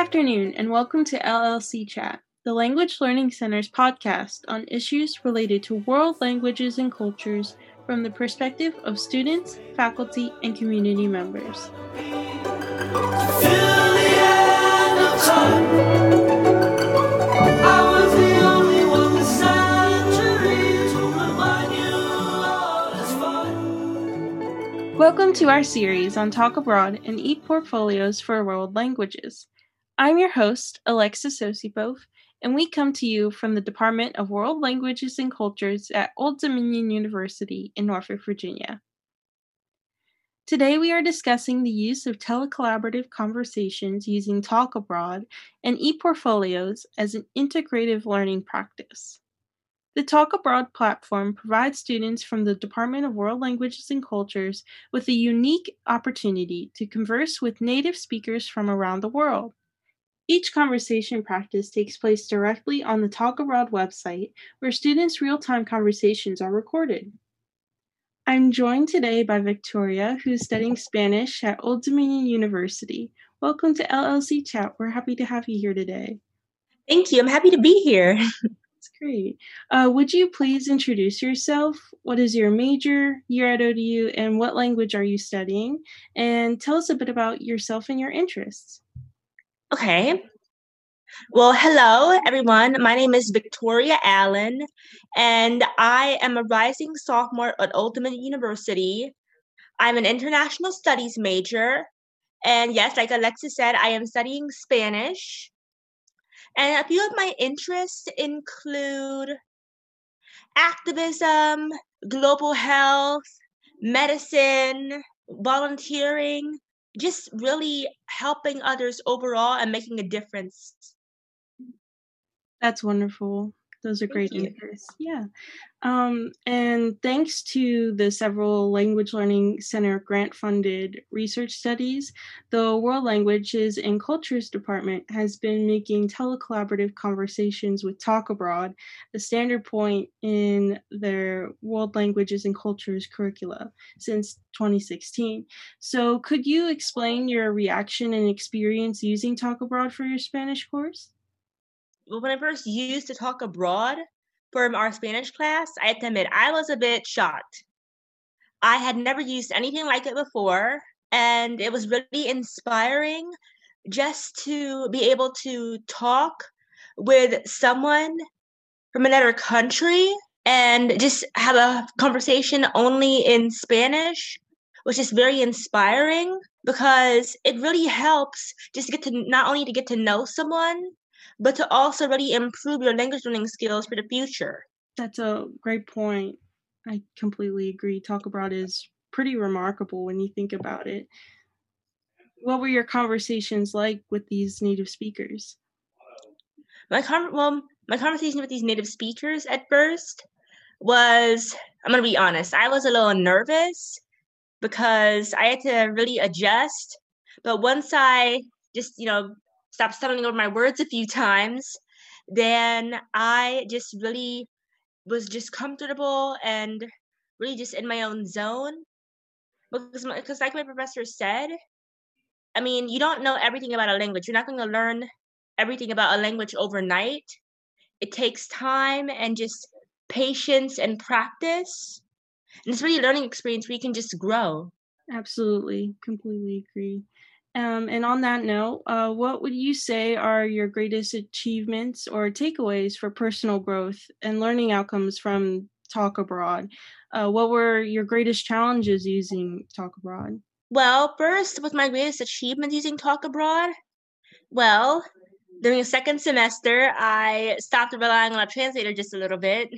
Afternoon, and welcome to LLC Chat, the Language Learning Center's podcast on issues related to world languages and cultures from the perspective of students, faculty, and community members. Welcome to our series on Talk Abroad and e-portfolios for world languages. I'm your host, Alexis Osipov, and we come to you from the Department of World Languages and Cultures at Old Dominion University in Norfolk, Virginia. Today, we are discussing the use of telecollaborative conversations using Talk Abroad and e-portfolios as an integrative learning practice. The Talk Abroad platform provides students from the Department of World Languages and Cultures with a unique opportunity to converse with native speakers from around the world. Each conversation practice takes place directly on the Talk Abroad website, where students' real time conversations are recorded. I'm joined today by Victoria, who's studying Spanish at Old Dominion University. Welcome to LLC Chat. We're happy to have you here today. Thank you. I'm happy to be here. That's great. Uh, would you please introduce yourself? What is your major, year at ODU, and what language are you studying? And tell us a bit about yourself and your interests. Okay. Well, hello, everyone. My name is Victoria Allen, and I am a rising sophomore at Dominion University. I'm an international studies major. And yes, like Alexis said, I am studying Spanish. And a few of my interests include activism, global health, medicine, volunteering, just really helping others overall and making a difference. That's wonderful. Those are Thank great you. answers. Yeah. Um, and thanks to the several Language Learning Center grant funded research studies, the World Languages and Cultures Department has been making telecollaborative conversations with Talk Abroad a standard point in their World Languages and Cultures curricula since 2016. So, could you explain your reaction and experience using Talk Abroad for your Spanish course? When I first used to talk abroad from our Spanish class, I have to admit I was a bit shocked. I had never used anything like it before, and it was really inspiring just to be able to talk with someone from another country and just have a conversation only in Spanish, which is very inspiring because it really helps just to get to not only to get to know someone, but to also really improve your language learning skills for the future. That's a great point. I completely agree. Talk Abroad is pretty remarkable when you think about it. What were your conversations like with these native speakers? My con- well, my conversation with these native speakers at first was I'm going to be honest, I was a little nervous because I had to really adjust. But once I just, you know, stop stumbling over my words a few times, then I just really was just comfortable and really just in my own zone. Because, because like my professor said, I mean, you don't know everything about a language. You're not going to learn everything about a language overnight. It takes time and just patience and practice. And it's really a learning experience where you can just grow. Absolutely. Completely agree. Um, and on that note, uh, what would you say are your greatest achievements or takeaways for personal growth and learning outcomes from Talk Abroad? Uh, what were your greatest challenges using Talk Abroad? Well, first, with my greatest achievement using Talk Abroad, well, during the second semester, I stopped relying on a translator just a little bit.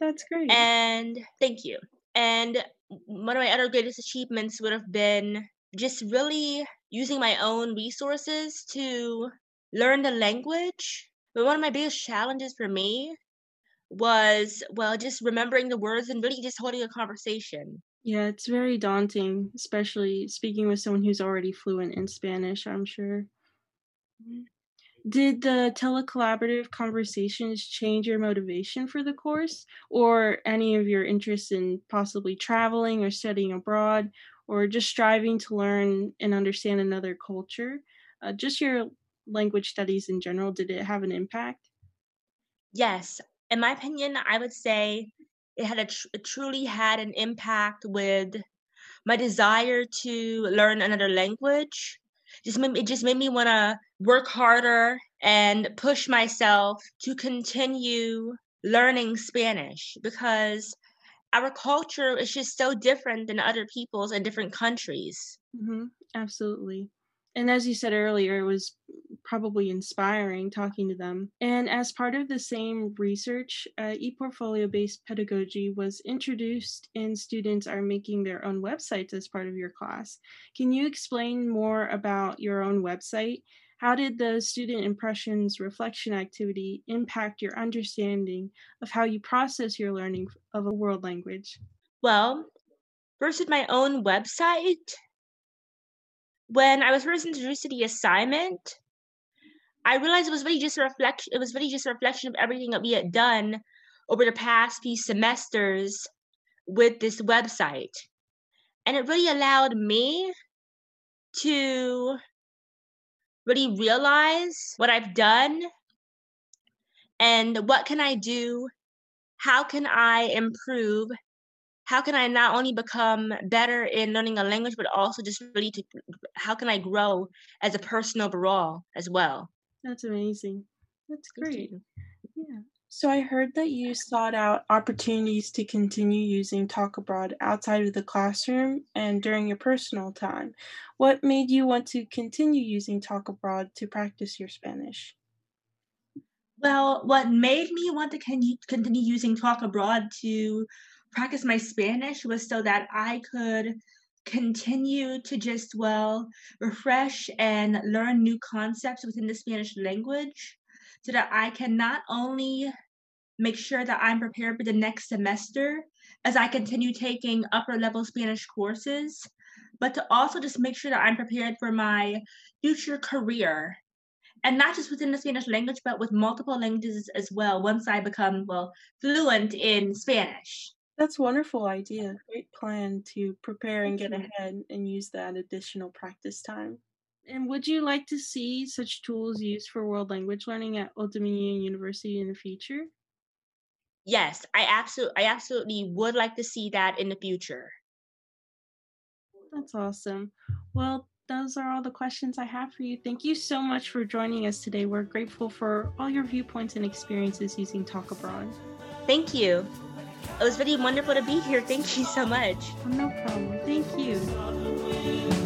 That's great. And thank you. And one of my other greatest achievements would have been just really using my own resources to learn the language. But one of my biggest challenges for me was, well, just remembering the words and really just holding a conversation. Yeah, it's very daunting, especially speaking with someone who's already fluent in Spanish, I'm sure. Mm-hmm. Did the telecollaborative conversations change your motivation for the course or any of your interests in possibly traveling or studying abroad or just striving to learn and understand another culture. Uh, just your language studies in general? Did it have an impact? Yes. In my opinion, I would say it had a tr- it truly had an impact with my desire to learn another language. Just made, it just made me want to work harder and push myself to continue learning Spanish because our culture is just so different than other people's in different countries. Mm-hmm. Absolutely. And as you said earlier, it was probably inspiring talking to them. And as part of the same research, uh, ePortfolio based pedagogy was introduced, and students are making their own websites as part of your class. Can you explain more about your own website? How did the student impressions reflection activity impact your understanding of how you process your learning of a world language? Well, first with my own website, when I was first introduced to the assignment, I realized it was really just a reflection. It was really just a reflection of everything that we had done over the past few semesters with this website, and it really allowed me to really realize what I've done and what can I do? How can I improve how can I not only become better in learning a language, but also just really to how can I grow as a person overall as well? That's amazing. That's great. Yeah. So I heard that you sought out opportunities to continue using Talk Abroad outside of the classroom and during your personal time. What made you want to continue using Talk Abroad to practice your Spanish? Well, what made me want to continue using Talk Abroad to practice my Spanish was so that I could continue to just, well, refresh and learn new concepts within the Spanish language so that I can not only make sure that I'm prepared for the next semester as I continue taking upper level Spanish courses, but to also just make sure that I'm prepared for my future career. And not just within the Spanish language, but with multiple languages as well, once I become, well, fluent in Spanish. That's a wonderful idea. Great plan to prepare and get ahead and use that additional practice time. And would you like to see such tools used for world language learning at Old Dominion University in the future? Yes, I absolutely I absolutely would like to see that in the future. That's awesome. Well, those are all the questions I have for you. Thank you so much for joining us today. We're grateful for all your viewpoints and experiences using Talk Abroad. Thank you. It was really wonderful to be here. Thank you so much. No problem. Thank you.